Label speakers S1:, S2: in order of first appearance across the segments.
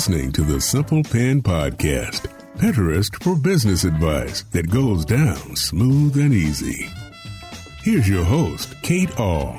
S1: listening to the Simple Pin Podcast, Pinterest for business advice that goes down smooth and easy. Here's your host, Kate Ahl.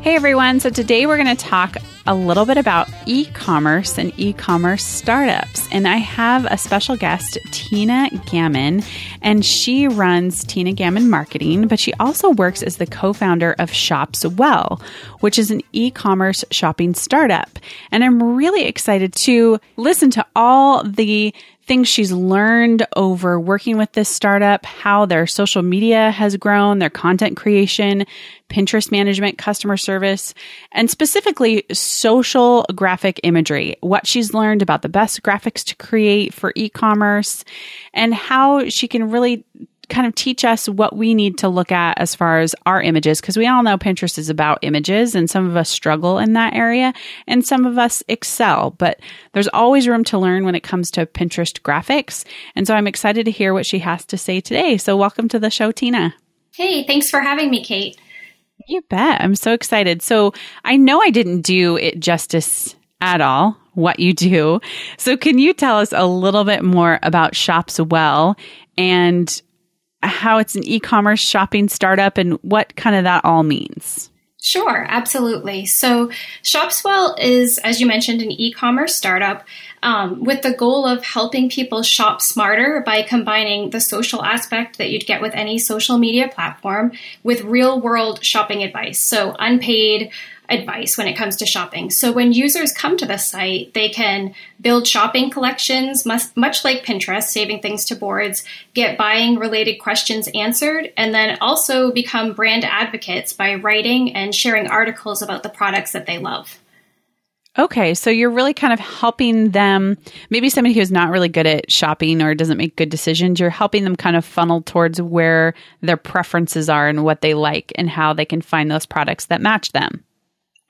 S2: Hey everyone, so today we're going to talk a little bit about e commerce and e commerce startups. And I have a special guest, Tina Gammon, and she runs Tina Gammon Marketing, but she also works as the co founder of Shopswell, which is an e commerce shopping startup. And I'm really excited to listen to all the things she's learned over working with this startup, how their social media has grown, their content creation, Pinterest management, customer service, and specifically social graphic imagery, what she's learned about the best graphics to create for e-commerce and how she can really kind of teach us what we need to look at as far as our images because we all know Pinterest is about images and some of us struggle in that area and some of us excel but there's always room to learn when it comes to Pinterest graphics. And so I'm excited to hear what she has to say today. So welcome to the show Tina.
S3: Hey thanks for having me Kate.
S2: You bet. I'm so excited. So I know I didn't do it justice at all what you do. So can you tell us a little bit more about Shopswell and how it's an e-commerce shopping startup and what kind of that all means.
S3: Sure, absolutely. So, Shopswell is, as you mentioned, an e commerce startup um, with the goal of helping people shop smarter by combining the social aspect that you'd get with any social media platform with real world shopping advice. So, unpaid, advice when it comes to shopping. So when users come to the site, they can build shopping collections, much like Pinterest, saving things to boards, get buying related questions answered, and then also become brand advocates by writing and sharing articles about the products that they love.
S2: Okay, so you're really kind of helping them, maybe somebody who's not really good at shopping or doesn't make good decisions, you're helping them kind of funnel towards where their preferences are and what they like and how they can find those products that match them.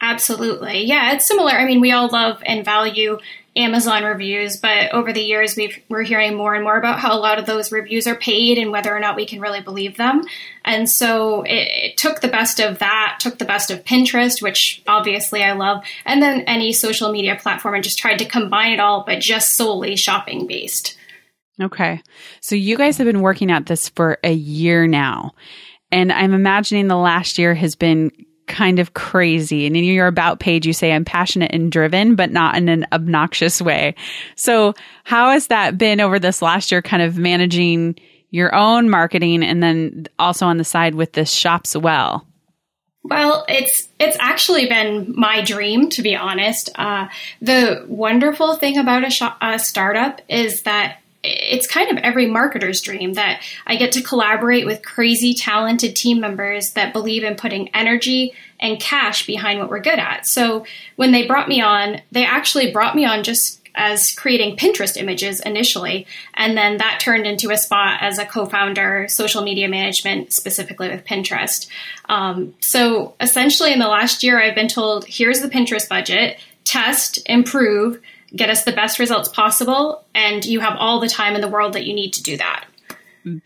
S3: Absolutely. Yeah, it's similar. I mean, we all love and value Amazon reviews, but over the years we've we're hearing more and more about how a lot of those reviews are paid and whether or not we can really believe them. And so it, it took the best of that, took the best of Pinterest, which obviously I love, and then any social media platform and just tried to combine it all, but just solely shopping based.
S2: Okay. So you guys have been working at this for a year now. And I'm imagining the last year has been kind of crazy. And in your about page, you say, I'm passionate and driven, but not in an obnoxious way. So, how has that been over this last year, kind of managing your own marketing and then also on the side with this shops well?
S3: Well, it's it's actually been my dream, to be honest. Uh, the wonderful thing about a, sh- a startup is that it's kind of every marketer's dream that I get to collaborate with crazy talented team members that believe in putting energy and cash behind what we're good at. So when they brought me on, they actually brought me on just as creating Pinterest images initially, and then that turned into a spot as a co-founder, social media management, specifically with Pinterest. Um, so essentially, in the last year, I've been told, "Here's the Pinterest budget. Test, improve, get us the best results possible, and you have all the time in the world that you need to do that.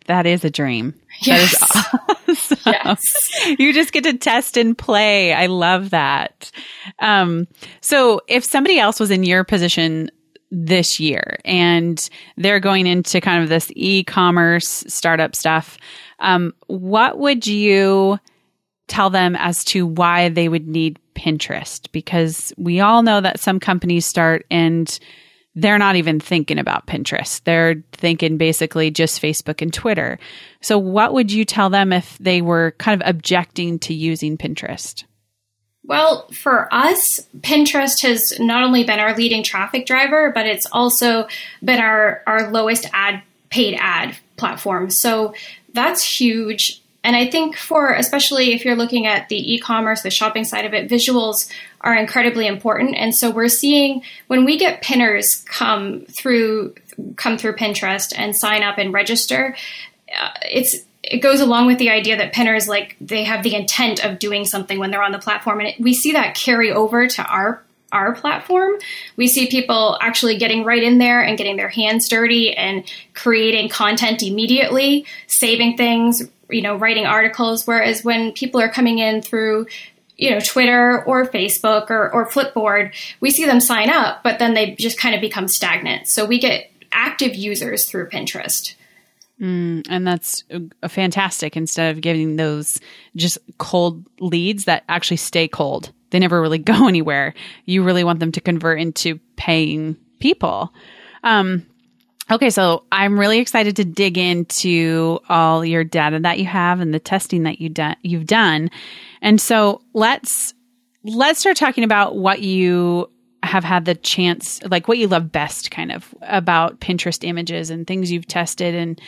S2: That is a dream.
S3: Yes.
S2: That is awesome. yes. You just get to test and play. I love that. Um, so if somebody else was in your position this year and they're going into kind of this e-commerce startup stuff, um, what would you tell them as to why they would need Pinterest? Because we all know that some companies start and they're not even thinking about Pinterest. They're thinking basically just Facebook and Twitter. So, what would you tell them if they were kind of objecting to using Pinterest?
S3: Well, for us, Pinterest has not only been our leading traffic driver, but it's also been our, our lowest ad paid ad platform. So that's huge. And I think for, especially if you're looking at the e commerce, the shopping side of it, visuals are incredibly important. And so we're seeing when we get pinners come through, come through Pinterest and sign up and register, uh, it's, it goes along with the idea that pinners like they have the intent of doing something when they're on the platform and it, we see that carry over to our our platform. We see people actually getting right in there and getting their hands dirty and creating content immediately, saving things, you know, writing articles. Whereas when people are coming in through you know, Twitter or Facebook or, or Flipboard, we see them sign up, but then they just kind of become stagnant. So we get active users through Pinterest.
S2: Mm, and that's a fantastic instead of giving those just cold leads that actually stay cold. They never really go anywhere. You really want them to convert into paying people. Um, okay, so I'm really excited to dig into all your data that you have and the testing that you done, you've done. And so let's let's start talking about what you have had the chance, like what you love best, kind of about Pinterest images and things you've tested, and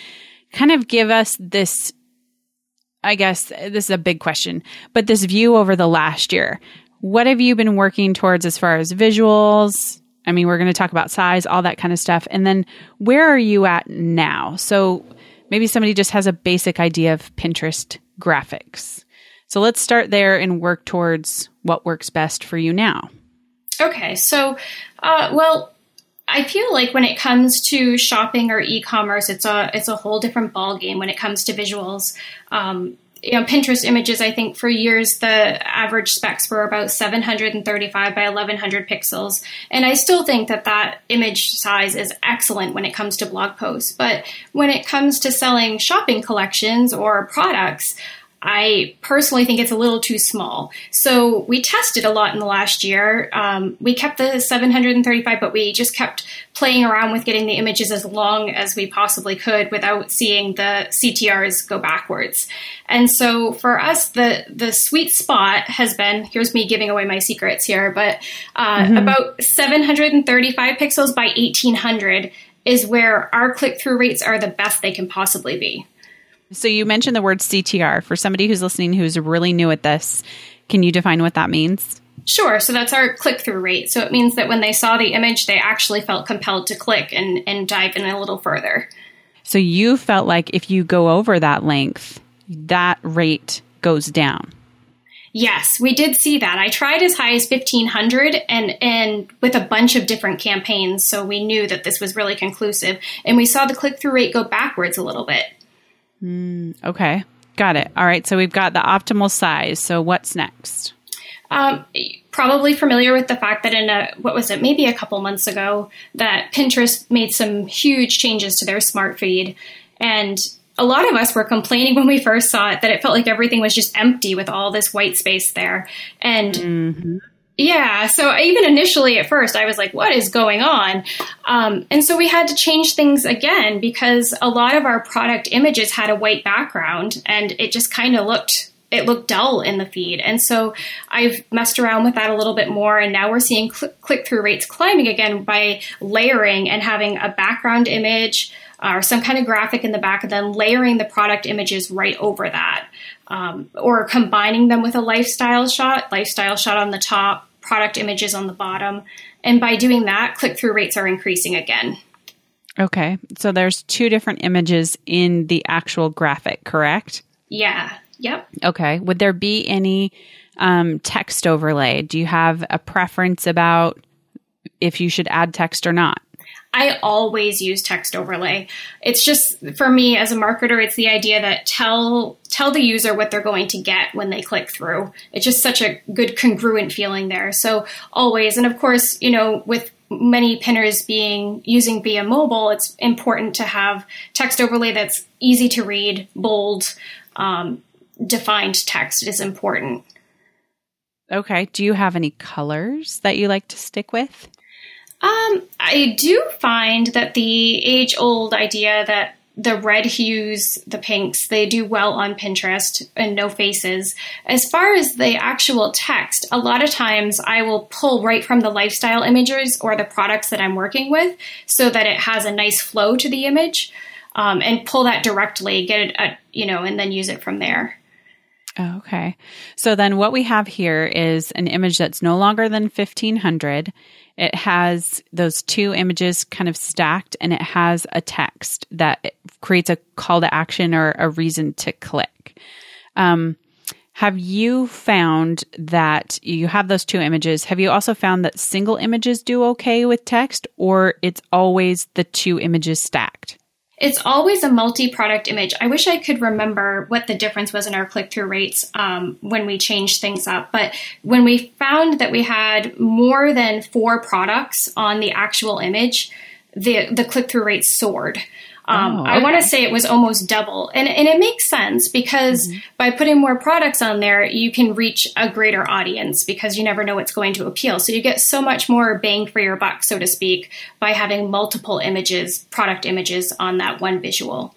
S2: kind of give us this. I guess this is a big question, but this view over the last year. What have you been working towards as far as visuals? I mean, we're going to talk about size, all that kind of stuff. And then where are you at now? So maybe somebody just has a basic idea of Pinterest graphics. So let's start there and work towards what works best for you now.
S3: Okay, so, uh, well, I feel like when it comes to shopping or e-commerce, it's a it's a whole different ballgame when it comes to visuals. Um, you know, Pinterest images. I think for years the average specs were about 735 by 1100 pixels, and I still think that that image size is excellent when it comes to blog posts. But when it comes to selling shopping collections or products, I personally think it's a little too small. So we tested a lot in the last year. Um, we kept the 735, but we just kept playing around with getting the images as long as we possibly could without seeing the CTRs go backwards. And so for us, the the sweet spot has been here's me giving away my secrets here, but uh, mm-hmm. about 735 pixels by 1800 is where our click through rates are the best they can possibly be.
S2: So you mentioned the word CTR. For somebody who's listening who's really new at this, can you define what that means?
S3: Sure. So that's our click through rate. So it means that when they saw the image, they actually felt compelled to click and, and dive in a little further.
S2: So you felt like if you go over that length, that rate goes down.
S3: Yes, we did see that. I tried as high as 1500 and and with a bunch of different campaigns, so we knew that this was really conclusive and we saw the click through rate go backwards a little bit.
S2: Mm, okay. Got it. All right. So we've got the optimal size. So what's next?
S3: Um, probably familiar with the fact that in a what was it maybe a couple months ago that Pinterest made some huge changes to their smart feed and a lot of us were complaining when we first saw it that it felt like everything was just empty with all this white space there and mm-hmm. Yeah. So even initially at first, I was like, what is going on? Um, and so we had to change things again because a lot of our product images had a white background and it just kind of looked it looked dull in the feed. And so I've messed around with that a little bit more. And now we're seeing cl- click through rates climbing again by layering and having a background image or some kind of graphic in the back, and then layering the product images right over that. Um, or combining them with a lifestyle shot, lifestyle shot on the top, product images on the bottom. And by doing that, click through rates are increasing again.
S2: Okay. So there's two different images in the actual graphic, correct?
S3: Yeah. Yep.
S2: Okay. Would there be any um, text overlay? Do you have a preference about if you should add text or not?
S3: I always use text overlay. It's just for me as a marketer, it's the idea that tell tell the user what they're going to get when they click through. It's just such a good congruent feeling there. So always, and of course, you know, with many pinners being using via mobile, it's important to have text overlay that's easy to read, bold, um, defined text is important.
S2: Okay. Do you have any colors that you like to stick with?
S3: Um, I do find that the age old idea that the red hues, the pinks, they do well on Pinterest and no faces. As far as the actual text, a lot of times I will pull right from the lifestyle images or the products that I'm working with so that it has a nice flow to the image um, and pull that directly, get it, uh, you know, and then use it from there.
S2: Okay. So then what we have here is an image that's no longer than 1500 it has those two images kind of stacked and it has a text that creates a call to action or a reason to click. Um, have you found that you have those two images? Have you also found that single images do okay with text or it's always the two images stacked?
S3: It's always a multi-product image. I wish I could remember what the difference was in our click-through rates um, when we changed things up. But when we found that we had more than four products on the actual image, the the click-through rate soared. Um, oh, okay. I want to say it was almost double. And, and it makes sense because mm-hmm. by putting more products on there, you can reach a greater audience because you never know what's going to appeal. So you get so much more bang for your buck, so to speak, by having multiple images, product images on that one visual.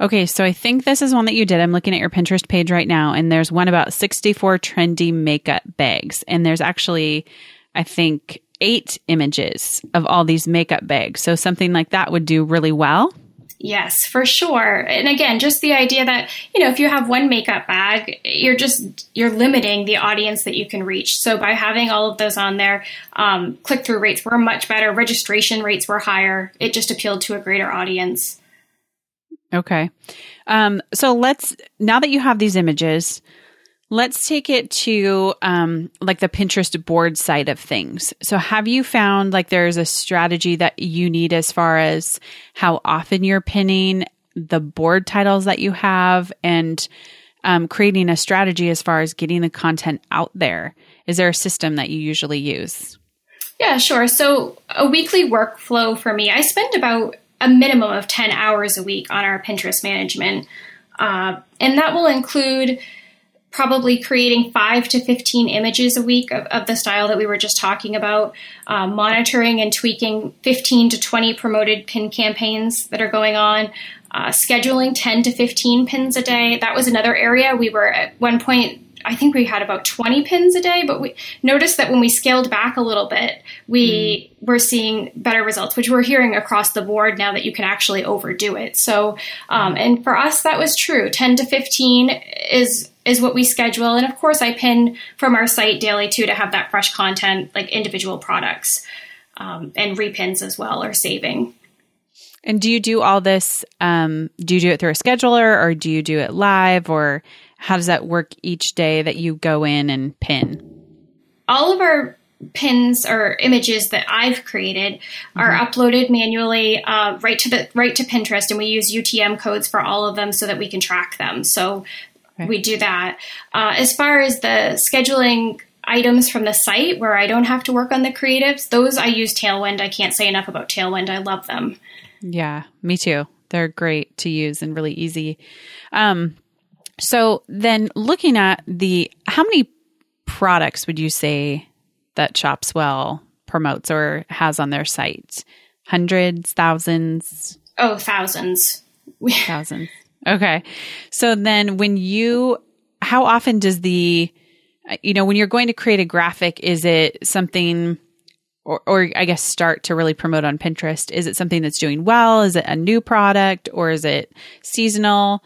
S2: Okay, so I think this is one that you did. I'm looking at your Pinterest page right now, and there's one about 64 trendy makeup bags. And there's actually, I think, eight images of all these makeup bags. So something like that would do really well.
S3: Yes, for sure. And again, just the idea that, you know, if you have one makeup bag, you're just, you're limiting the audience that you can reach. So by having all of those on there, um, click through rates were much better, registration rates were higher. It just appealed to a greater audience.
S2: Okay. Um, so let's, now that you have these images, Let's take it to um, like the Pinterest board side of things. So, have you found like there's a strategy that you need as far as how often you're pinning the board titles that you have and um, creating a strategy as far as getting the content out there? Is there a system that you usually use?
S3: Yeah, sure. So, a weekly workflow for me, I spend about a minimum of 10 hours a week on our Pinterest management. Uh, and that will include probably creating five to 15 images a week of, of the style that we were just talking about, uh, monitoring and tweaking 15 to 20 promoted pin campaigns that are going on, uh, scheduling 10 to 15 pins a day. That was another area we were at one point I think we had about 20 pins a day, but we noticed that when we scaled back a little bit, we mm. were seeing better results, which we're hearing across the board now that you can actually overdo it. So, um, and for us, that was true. 10 to 15 is is what we schedule. And of course, I pin from our site daily too to have that fresh content, like individual products um, and repins as well, or saving.
S2: And do you do all this? Um, do you do it through a scheduler, or do you do it live, or how does that work each day that you go in and pin?
S3: All of our pins or images that I've created are mm-hmm. uploaded manually uh, right to the right to Pinterest, and we use UTM codes for all of them so that we can track them. So Okay. We do that. Uh, as far as the scheduling items from the site where I don't have to work on the creatives, those I use Tailwind. I can't say enough about Tailwind. I love them.
S2: Yeah, me too. They're great to use and really easy. Um, so then looking at the, how many products would you say that Shopswell promotes or has on their site? Hundreds, thousands?
S3: Oh, thousands.
S2: thousands. Okay. So then when you, how often does the, you know, when you're going to create a graphic, is it something, or, or I guess start to really promote on Pinterest? Is it something that's doing well? Is it a new product or is it seasonal?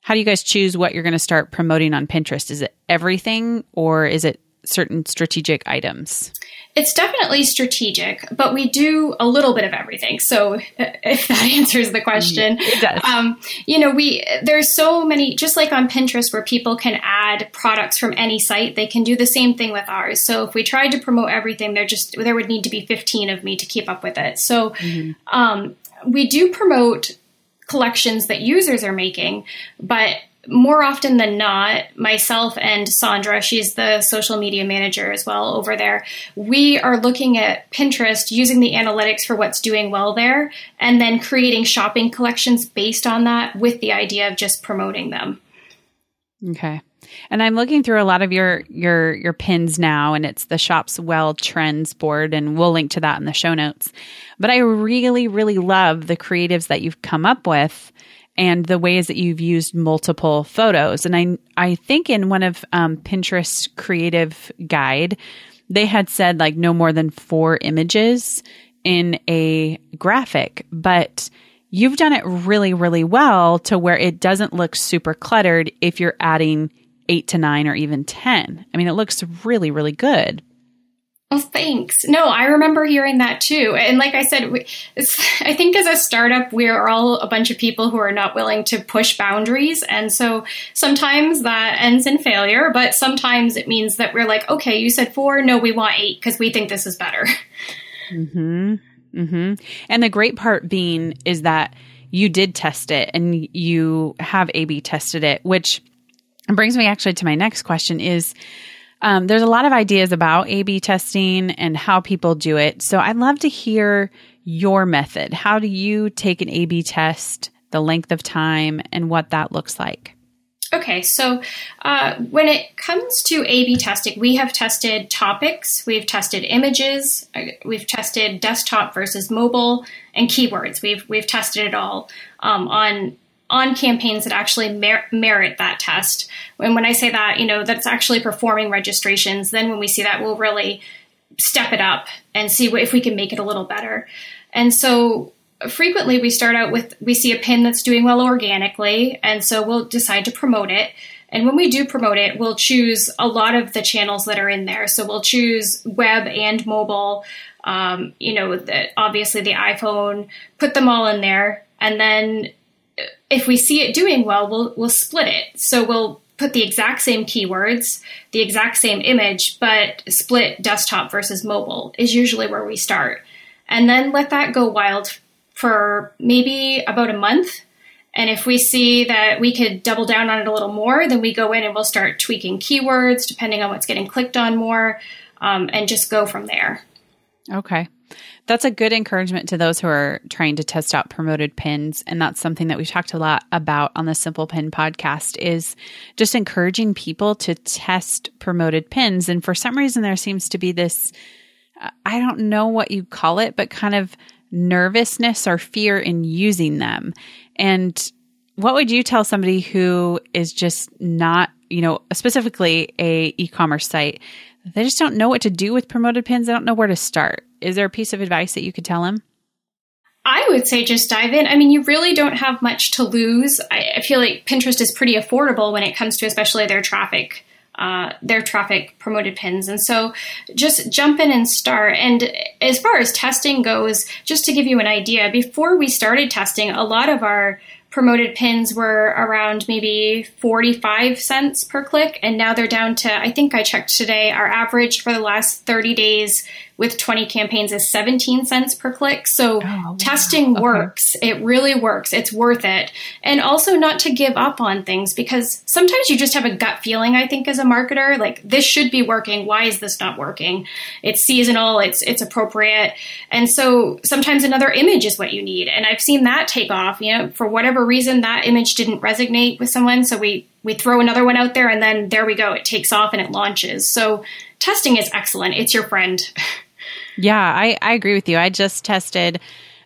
S2: How do you guys choose what you're going to start promoting on Pinterest? Is it everything or is it certain strategic items?
S3: It's definitely strategic, but we do a little bit of everything. So, if that answers the question,
S2: it does. Um,
S3: you know, we there's so many, just like on Pinterest, where people can add products from any site. They can do the same thing with ours. So, if we tried to promote everything, there just there would need to be 15 of me to keep up with it. So, mm-hmm. um, we do promote collections that users are making, but more often than not, myself and Sandra, she's the social media manager as well over there, we are looking at Pinterest using the analytics for what's doing well there and then creating shopping collections based on that with the idea of just promoting them.
S2: Okay. And I'm looking through a lot of your your your pins now and it's the Shopswell trends board and we'll link to that in the show notes. But I really really love the creatives that you've come up with and the ways that you've used multiple photos. And I, I think in one of um, Pinterest creative guide, they had said like no more than four images in a graphic, but you've done it really, really well to where it doesn't look super cluttered if you're adding eight to nine or even 10. I mean, it looks really, really good.
S3: Oh, thanks. No, I remember hearing that too. And like I said, we, I think as a startup, we're all a bunch of people who are not willing to push boundaries. And so sometimes that ends in failure, but sometimes it means that we're like, okay, you said four. No, we want eight because we think this is better.
S2: Hmm. Hmm. And the great part being is that you did test it and you have A B tested it, which brings me actually to my next question is um, there's a lot of ideas about A B testing and how people do it. So I'd love to hear your method. How do you take an A B test, the length of time, and what that looks like?
S3: Okay, so uh, when it comes to A B testing, we have tested topics, we've tested images, uh, we've tested desktop versus mobile, and keywords. We've we've tested it all um, on on campaigns that actually mer- merit that test. And when I say that, you know, that's actually performing registrations. Then when we see that, we'll really step it up and see what, if we can make it a little better. And so frequently we start out with we see a pin that's doing well organically and so we'll decide to promote it and when we do promote it we'll choose a lot of the channels that are in there so we'll choose web and mobile um, you know the, obviously the iphone put them all in there and then if we see it doing well we'll we'll split it so we'll put the exact same keywords the exact same image but split desktop versus mobile is usually where we start and then let that go wild for maybe about a month. And if we see that we could double down on it a little more, then we go in and we'll start tweaking keywords depending on what's getting clicked on more um, and just go from there.
S2: Okay. That's a good encouragement to those who are trying to test out promoted pins. And that's something that we've talked a lot about on the Simple Pin podcast is just encouraging people to test promoted pins. And for some reason, there seems to be this, I don't know what you call it, but kind of nervousness or fear in using them. And what would you tell somebody who is just not, you know, specifically a e-commerce site? They just don't know what to do with promoted pins. They don't know where to start. Is there a piece of advice that you could tell them?
S3: I would say just dive in. I mean, you really don't have much to lose. I, I feel like Pinterest is pretty affordable when it comes to especially their traffic uh, their traffic promoted pins. And so just jump in and start. And as far as testing goes, just to give you an idea, before we started testing, a lot of our promoted pins were around maybe 45 cents per click and now they're down to i think i checked today our average for the last 30 days with 20 campaigns is 17 cents per click. So oh, testing okay. works. It really works. It's worth it. And also not to give up on things because sometimes you just have a gut feeling, I think, as a marketer, like this should be working. Why is this not working? It's seasonal. It's, it's appropriate. And so sometimes another image is what you need. And I've seen that take off, you know, for whatever reason, that image didn't resonate with someone. So we, we throw another one out there and then there we go. It takes off and it launches. So testing is excellent. It's your friend.
S2: Yeah, I, I agree with you. I just tested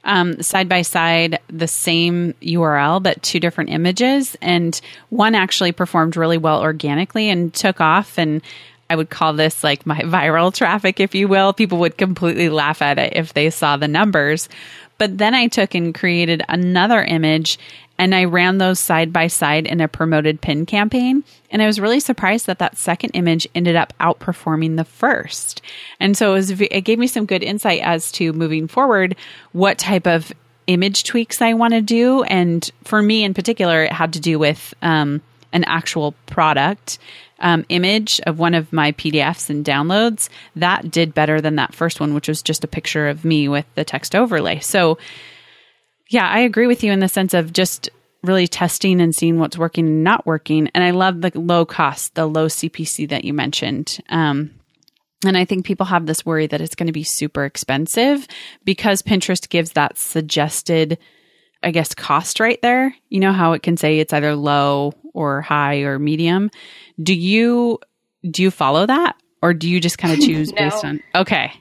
S2: um, side by side the same URL, but two different images. And one actually performed really well organically and took off. And I would call this like my viral traffic, if you will. People would completely laugh at it if they saw the numbers. But then I took and created another image and I ran those side by side in a promoted pin campaign. And I was really surprised that that second image ended up outperforming the first. And so it, was, it gave me some good insight as to moving forward, what type of image tweaks I want to do. And for me in particular, it had to do with um, an actual product um, image of one of my PDFs and downloads. That did better than that first one, which was just a picture of me with the text overlay. So yeah, I agree with you in the sense of just really testing and seeing what's working and not working. And I love the low cost, the low CPC that you mentioned. Um, and I think people have this worry that it's going to be super expensive because Pinterest gives that suggested, I guess, cost right there. You know how it can say it's either low or high or medium. Do you do you follow that, or do you just kind of choose no. based on? Okay,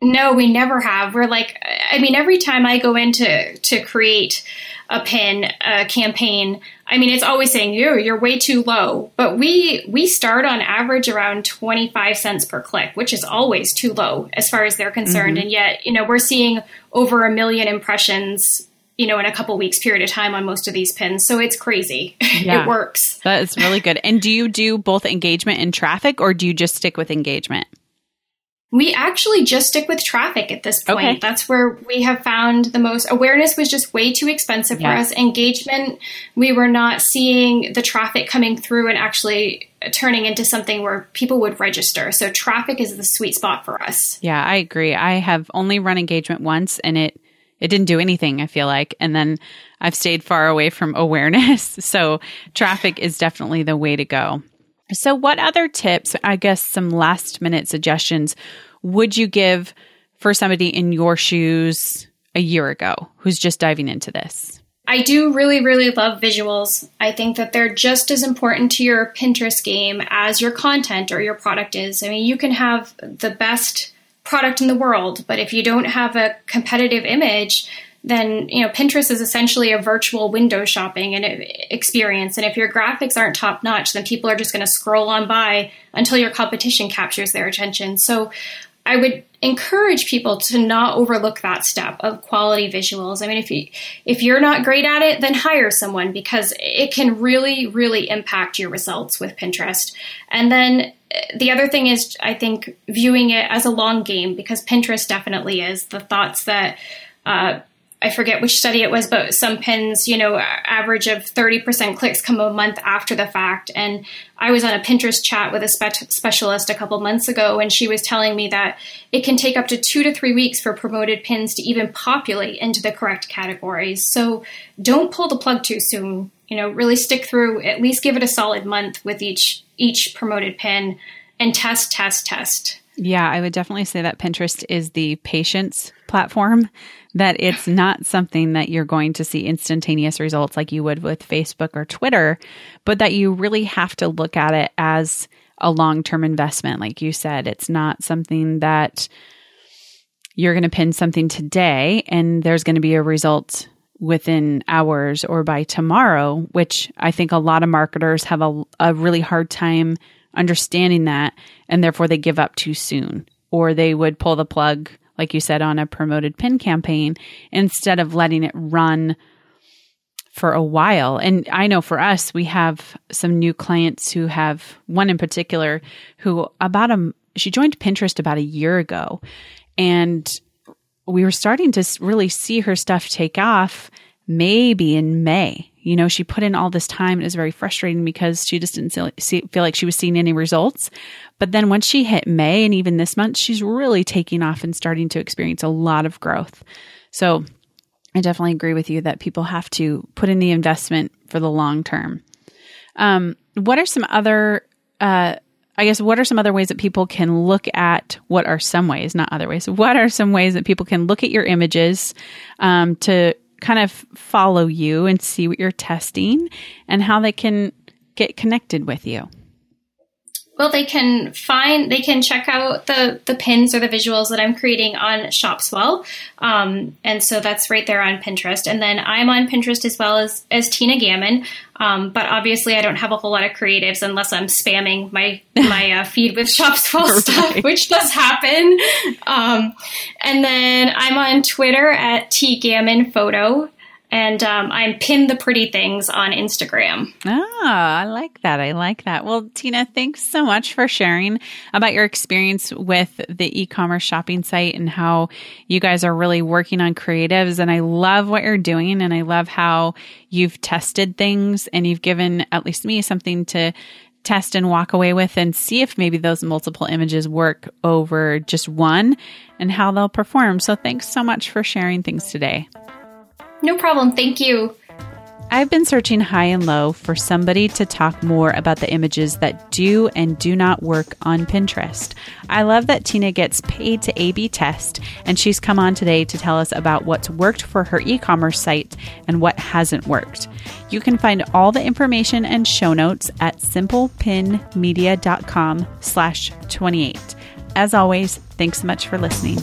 S3: no, we never have. We're like, I mean, every time I go in to, to create a pin, a campaign, I mean, it's always saying, you, you're way too low. But we, we start on average around 25 cents per click, which is always too low as far as they're concerned. Mm-hmm. And yet, you know, we're seeing over a million impressions, you know, in a couple weeks period of time on most of these pins. So it's crazy. Yeah, it works.
S2: That is really good. And do you do both engagement and traffic or do you just stick with engagement?
S3: We actually just stick with traffic at this point. Okay. That's where we have found the most awareness was just way too expensive yeah. for us. Engagement, we were not seeing the traffic coming through and actually turning into something where people would register. So traffic is the sweet spot for us.
S2: Yeah, I agree. I have only run engagement once and it it didn't do anything, I feel like. And then I've stayed far away from awareness. So traffic is definitely the way to go. So, what other tips, I guess, some last minute suggestions would you give for somebody in your shoes a year ago who's just diving into this?
S3: I do really, really love visuals. I think that they're just as important to your Pinterest game as your content or your product is. I mean, you can have the best product in the world, but if you don't have a competitive image, then you know Pinterest is essentially a virtual window shopping and experience. And if your graphics aren't top notch, then people are just going to scroll on by until your competition captures their attention. So I would encourage people to not overlook that step of quality visuals. I mean, if you if you're not great at it, then hire someone because it can really really impact your results with Pinterest. And then uh, the other thing is I think viewing it as a long game because Pinterest definitely is the thoughts that uh, I forget which study it was, but some pins, you know, average of 30% clicks come a month after the fact. And I was on a Pinterest chat with a spe- specialist a couple months ago, and she was telling me that it can take up to two to three weeks for promoted pins to even populate into the correct categories. So don't pull the plug too soon. You know, really stick through, at least give it a solid month with each each promoted pin and test, test, test.
S2: Yeah, I would definitely say that Pinterest is the patience platform, that it's not something that you're going to see instantaneous results like you would with Facebook or Twitter, but that you really have to look at it as a long term investment. Like you said, it's not something that you're going to pin something today and there's going to be a result within hours or by tomorrow, which I think a lot of marketers have a, a really hard time understanding that and therefore they give up too soon or they would pull the plug like you said, on a promoted pin campaign instead of letting it run for a while. And I know for us, we have some new clients who have one in particular who about a, she joined Pinterest about a year ago and we were starting to really see her stuff take off maybe in May. You know, she put in all this time. It was very frustrating because she just didn't feel like she was seeing any results. But then once she hit May and even this month, she's really taking off and starting to experience a lot of growth. So I definitely agree with you that people have to put in the investment for the long term. Um, what are some other, uh, I guess, what are some other ways that people can look at what are some ways, not other ways, what are some ways that people can look at your images um, to kind of follow you and see what you're testing and how they can get connected with you?
S3: Well, they can find, they can check out the, the pins or the visuals that I'm creating on Shopswell. Um, and so that's right there on Pinterest. And then I'm on Pinterest as well as, as Tina Gammon. Um, but obviously I don't have a whole lot of creatives unless I'm spamming my, my uh, feed with Shopswell right. stuff, which does happen. Um, and then I'm on Twitter at T Gammon Photo and um, I'm pinned the pretty things on Instagram.
S2: Ah, I like that. I like that. Well, Tina, thanks so much for sharing about your experience with the e-commerce shopping site and how you guys are really working on creatives. And I love what you're doing, and I love how you've tested things and you've given at least me something to test and walk away with and see if maybe those multiple images work over just one and how they'll perform. So thanks so much for sharing things today.
S3: No problem. Thank you.
S2: I've been searching high and low for somebody to talk more about the images that do and do not work on Pinterest. I love that Tina gets paid to A B test, and she's come on today to tell us about what's worked for her e commerce site and what hasn't worked. You can find all the information and show notes at simplepinmedia.com slash 28. As always, thanks so much for listening.